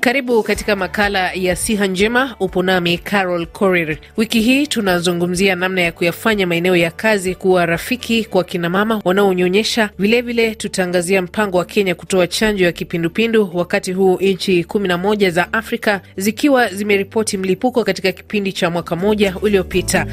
Karibu katika makala ya siha njema. Upo nami Carol Korir. Wiki hii tunazungumzia namna ya kuyafanya maeneo ya kazi kuwa rafiki kwa kinamama wanaonyonyesha. Vilevile tutaangazia mpango wa Kenya kutoa chanjo ya kipindupindu, wakati huu nchi kumi na moja za Afrika zikiwa zimeripoti mlipuko katika kipindi cha mwaka mmoja uliopita.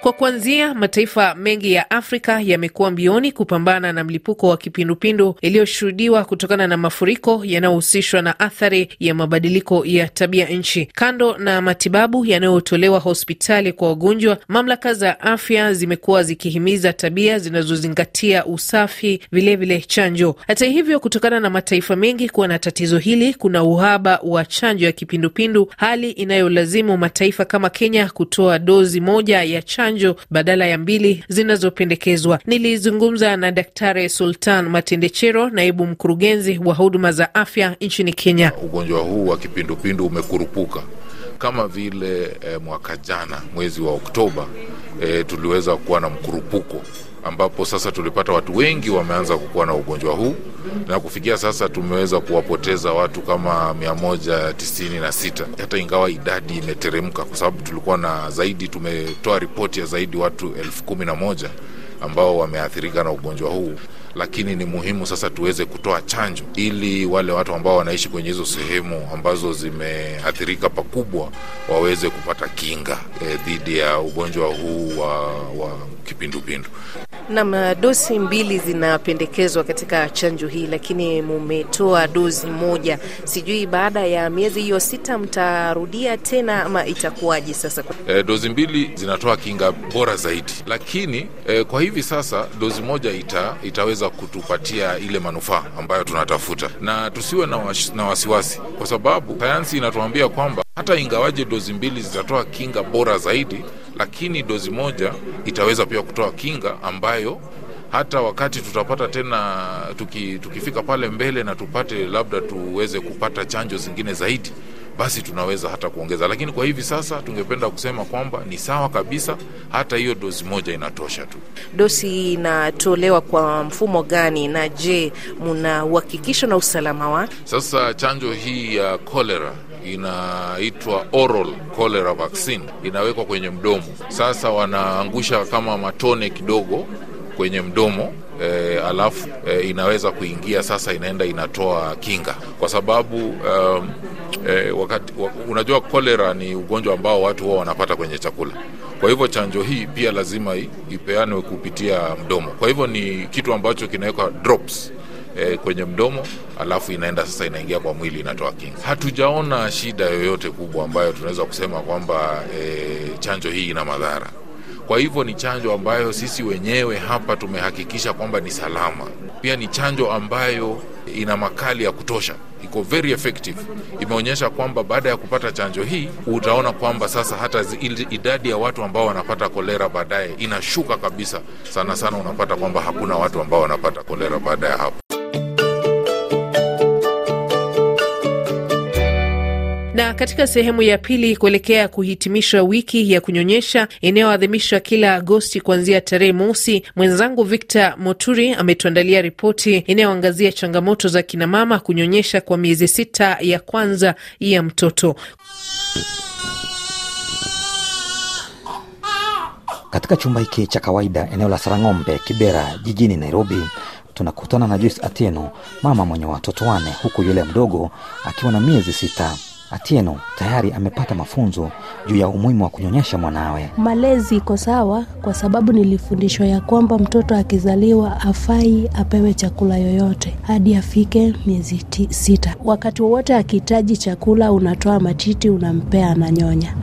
Kwa kuanzia, mataifa mengi ya Afrika yamekuwa mbioni kupambana na mlipuko wa kipindupindu iliyoshuhudiwa kutokana na mafuriko yanayohusishwa na athari ya mabadiliko ya tabia nchi. Kando na matibabu yanayotolewa hospitali kwa wagonjwa, mamlaka za afya zimekuwa zikihimiza tabia zinazozingatia usafi, vilevile vile chanjo. Hata hivyo, kutokana na mataifa mengi kuwa na tatizo hili, kuna uhaba wa chanjo ya kipindupindu, hali inayolazimu mataifa kama Kenya kutoa dozi moja ya chanjo badala ya mbili zinazopendekezwa. Nilizungumza na Daktari Sultan Matendechero, naibu mkurugenzi wa huduma za afya nchini Kenya. Ugonjwa huu wa kipindupindu umekurupuka kama vile eh, mwaka jana mwezi wa Oktoba eh, tuliweza kuwa na mkurupuko ambapo sasa tulipata watu wengi wameanza kukuwa na ugonjwa huu na kufikia sasa tumeweza kuwapoteza watu kama mia moja tisini na sita hata ingawa idadi imeteremka kwa sababu tulikuwa na zaidi, tumetoa ripoti ya zaidi watu elfu kumi na moja ambao wameathirika na ugonjwa huu lakini ni muhimu sasa tuweze kutoa chanjo ili wale watu ambao wanaishi kwenye hizo sehemu ambazo zimeathirika pakubwa waweze kupata kinga eh, dhidi ya ugonjwa huu wa, wa kipindupindu. Nam, dosi mbili zinapendekezwa katika chanjo hii, lakini mumetoa dozi moja. Sijui baada ya miezi hiyo sita mtarudia tena ama itakuwaje sasa? E, dozi mbili zinatoa kinga bora zaidi, lakini e, kwa hivi sasa dozi moja ita, itaweza kutupatia ile manufaa ambayo tunatafuta, na tusiwe na, was, na wasiwasi, kwa sababu sayansi inatuambia kwamba hata ingawaje dozi mbili zitatoa kinga bora zaidi lakini dozi moja itaweza pia kutoa kinga ambayo hata wakati tutapata tena tuki, tukifika pale mbele na tupate labda tuweze kupata chanjo zingine zaidi, basi tunaweza hata kuongeza. Lakini kwa hivi sasa tungependa kusema kwamba ni sawa kabisa, hata hiyo dozi moja inatosha tu. Dosi inatolewa kwa mfumo gani? Na je, muna uhakikisho na usalama wake? Sasa chanjo hii ya cholera inaitwa oral cholera vaccine, inawekwa kwenye mdomo. Sasa wanaangusha kama matone kidogo kwenye mdomo e, alafu e, inaweza kuingia sasa, inaenda inatoa kinga, kwa sababu um, e, wakati unajua cholera ni ugonjwa ambao watu huwa wanapata kwenye chakula. Kwa hivyo chanjo hii pia lazima ipeanwe kupitia mdomo. Kwa hivyo ni kitu ambacho kinawekwa drops E, kwenye mdomo alafu inaenda sasa inaingia kwa mwili inatoa kinga. Hatujaona shida yoyote kubwa ambayo tunaweza kusema kwamba e, chanjo hii ina madhara. Kwa hivyo ni chanjo ambayo sisi wenyewe hapa tumehakikisha kwamba ni salama. Pia ni chanjo ambayo ina makali ya kutosha, iko very effective. Imeonyesha kwamba baada ya kupata chanjo hii utaona kwamba sasa hata idadi ya watu ambao wanapata kolera baadaye inashuka kabisa. Sana sana unapata kwamba hakuna watu ambao wanapata kolera baada ya hapo. Na katika sehemu ya pili kuelekea kuhitimisha wiki ya kunyonyesha inayoadhimishwa kila Agosti kuanzia tarehe mosi, mwenzangu Victor Moturi ametuandalia ripoti inayoangazia changamoto za kinamama kunyonyesha kwa miezi sita ya kwanza ya mtoto. Katika chumba hiki cha kawaida eneo la Sarang'ombe, Kibera, jijini Nairobi, tunakutana na Joyce Atieno, mama mwenye watoto wane, huku yule mdogo akiwa na miezi sita. Atieno tayari amepata mafunzo juu ya umuhimu wa kunyonyesha mwanawe. Malezi iko sawa, kwa sababu nilifundishwa ya kwamba mtoto akizaliwa afai apewe chakula yoyote hadi afike miezi sita. Wakati wowote akihitaji chakula, unatoa matiti unampea, ananyonya.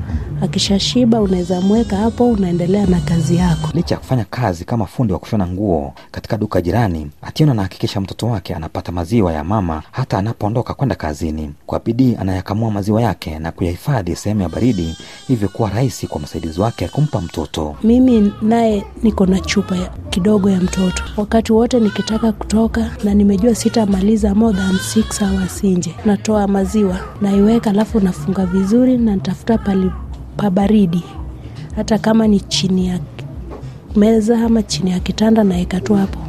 Akishashiba unaweza mweka hapo, unaendelea na kazi yako. Licha ya kufanya kazi kama fundi wa kushona nguo katika duka jirani, Atieno anahakikisha mtoto wake anapata maziwa ya mama hata anapoondoka kwenda kazini. Kwa bidii anayakamua maziwa yake na kuyahifadhi sehemu ya baridi, hivyo kuwa rahisi kwa msaidizi wake kumpa mtoto. Mimi naye niko na chupa ya kidogo ya mtoto, wakati wote nikitaka kutoka na nimejua sitamaliza more than six hours nje, natoa maziwa naiweka, alafu nafunga vizuri na nitafuta pali pa baridi, hata kama ni chini ya meza ama chini ya kitanda, naeka tu hapo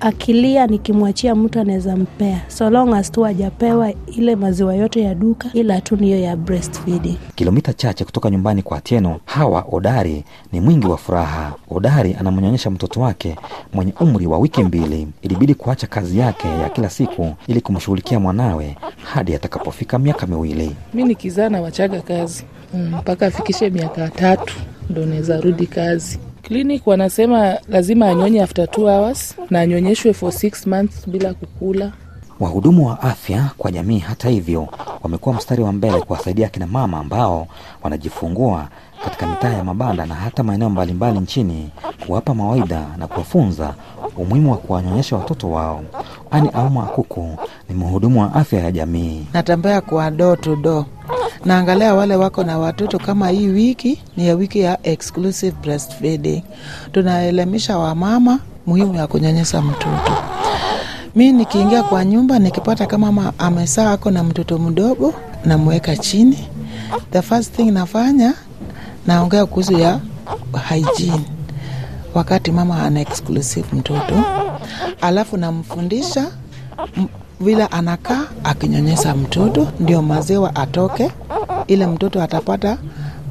akilia nikimwachia mtu anaweza mpea so long as tu hajapewa ile maziwa yote ya duka ila tu niyo ya breastfeeding kilomita chache kutoka nyumbani kwa Tieno, Hawa Odari ni mwingi wa furaha. Odari anamnyonyesha mtoto wake mwenye umri wa wiki mbili. Ilibidi kuacha kazi yake ya kila siku ili kumshughulikia mwanawe hadi atakapofika miaka miwili. mi nikizaa na wachaga kazi mpaka mm, afikishe miaka tatu ndo naweza rudi kazi clinic wanasema lazima anyonye after two hours na anyonyeshwe for six months bila kukula Wahudumu wa afya kwa jamii, hata hivyo, wamekuwa mstari wa mbele kuwasaidia akina mama ambao wanajifungua katika mitaa ya mabanda na hata maeneo mbalimbali nchini, kuwapa mawaidha na kuwafunza umuhimu wa kuwanyonyesha watoto wao. Ani Auma Akuku ni mhudumu wa afya ya jamii. natembea kwa do to door naangalia wale wako na watoto kama hii wiki ni ya wiki ya exclusive breastfeeding. Tunaelimisha wamama muhimu ya kunyonyesha mtoto. Mi nikiingia kwa nyumba nikipata kama amesaa ako na mtoto mdogo namweka chini. The first thing nafanya naongea kuhusu ya hygiene. Wakati mama ana exclusive mtoto alafu namfundisha vile anakaa akinyonyesha mtoto ndio maziwa atoke ile mtoto atapata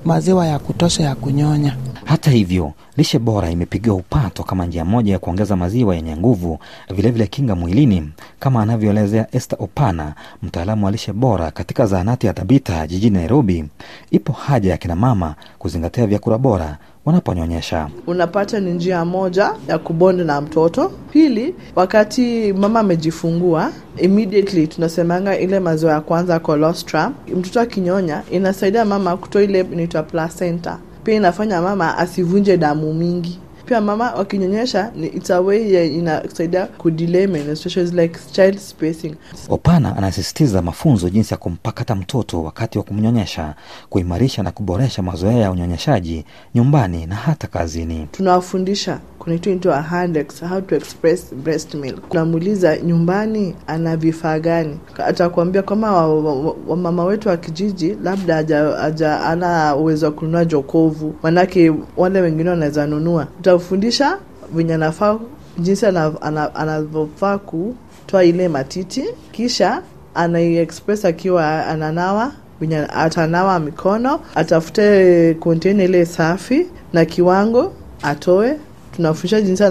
maziwa ya kutosha ya kunyonya Hata hivyo, lishe bora imepigiwa upato kama njia moja ya kuongeza maziwa yenye nguvu, vilevile kinga mwilini, kama anavyoelezea Esther Opana, mtaalamu wa lishe bora katika zahanati ya Tabita jijini Nairobi. Ipo haja ya kina mama kuzingatia vyakula bora wanaponyonyesha. unapata ni njia moja ya kubond na mtoto. Pili, wakati mama amejifungua immediately tunasemanga ile maziwa ya kwanza colostrum, mtoto akinyonya inasaidia mama kutoa ile inaitwa placenta. Pia inafanya mama asivunje damu mingi. Pia mama wakinyonyesha ni it's a way ya inasaidia kudelay menstruation, like child spacing. Opana anasisitiza mafunzo jinsi ya kumpakata mtoto wakati wa kumnyonyesha, kuimarisha na kuboresha mazoea ya unyonyeshaji nyumbani na hata kazini. tunawafundisha kunaitwa handex how to express breast milk. Unamuuliza nyumbani ana vifaa gani? Atakuambia kama wamama wa, wa, wa wetu wa kijiji labda haja- haja ana uwezo wa kununua jokovu. Manake wale wengine wanaweza nunua. Utamfundisha venye anafaa jinsi ana- ana- anavyofaa kutoa ile matiti. Kisha anaiexpress akiwa ananawa venye atanawa mikono atafute kontena ile safi na kiwango atoe tunafundisha jinsi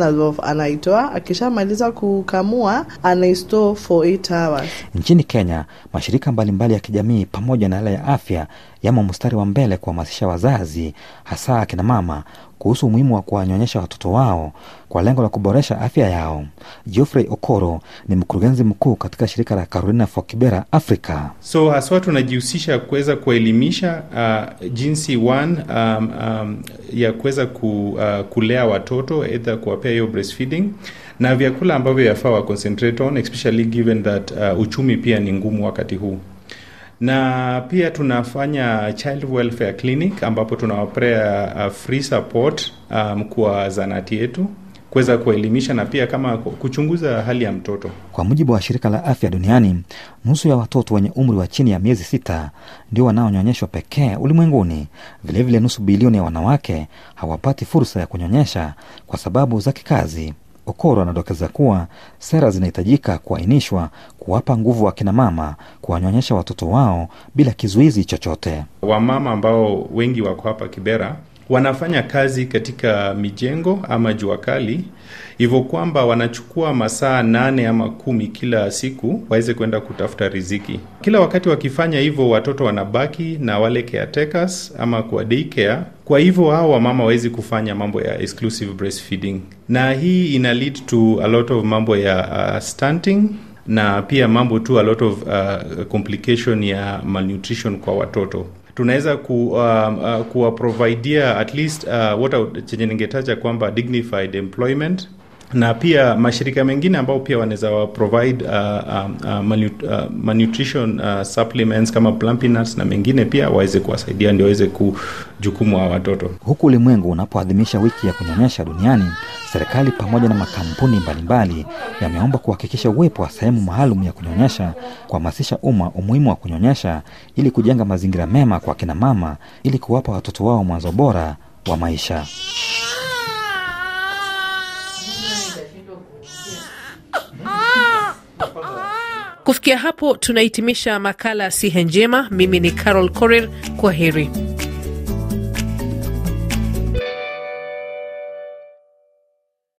anaitoa. Akishamaliza kukamua anaistore for 8 hours. Nchini Kenya, mashirika mbalimbali ya kijamii pamoja na yale ya afya yamo mstari wa mbele kuhamasisha wazazi, hasa akina mama, kuhusu umuhimu wa kuwanyonyesha watoto wao kwa lengo la kuboresha afya yao. Geoffrey Okoro ni mkurugenzi mkuu katika shirika la Carolina for Kibera Africa. so haswa tunajihusisha kuweza kuelimisha uh, jinsi one um, um, ya kuweza ku, uh, kulea watoto either kuwapea hiyo breastfeeding na vyakula ambavyo yafaa wa concentrate on especially given that uh, uchumi pia ni ngumu wakati huu na pia tunafanya child welfare clinic ambapo tunawapea uh, free support um, kwa zanati yetu kuweza kuelimisha na pia kama kuchunguza hali ya mtoto Kwa mujibu wa shirika la afya duniani, nusu ya watoto wenye umri wa chini ya miezi sita ndio wanaonyonyeshwa pekee ulimwenguni. Vilevile, nusu bilioni ya wanawake hawapati fursa ya kunyonyesha kwa sababu za kikazi. Okoro anadokeza kuwa sera zinahitajika kuainishwa kuwapa nguvu akina mama kuwanyonyesha watoto wao bila kizuizi chochote. wamama ambao wengi wako hapa Kibera wanafanya kazi katika mijengo ama jua kali, hivyo kwamba wanachukua masaa nane ama kumi kila siku waweze kwenda kutafuta riziki. Kila wakati wakifanya hivyo, watoto wanabaki na wale caretakers ama kwa daycare. Kwa hivyo hao wamama wawezi kufanya mambo ya exclusive breastfeeding, na hii ina lead to a lot of mambo ya uh, stunting na pia mambo tu a lot of uh, complication ya malnutrition kwa watoto. Tunaweza ku, uh, uh, kuwaprovidia at least uh, what chenye ningetaja kwamba dignified employment na pia mashirika mengine ambao pia wanaweza wa provide uh, uh, manut, uh, manutrition uh, supplements kama plumpy nuts na mengine pia waweze kuwasaidia ndio waweze kujukumu wa watoto Huku ulimwengu unapoadhimisha wiki ya kunyonyesha duniani, serikali pamoja na makampuni mbalimbali yameomba kuhakikisha uwepo wa sehemu maalum ya kunyonyesha, kuhamasisha umma umuhimu wa kunyonyesha ili kujenga mazingira mema kwa kina mama ili kuwapa watoto wao mwanzo bora wa maisha. Kufikia hapo tunahitimisha makala Siha Njema. Mimi ni Carol Korir, kwa heri.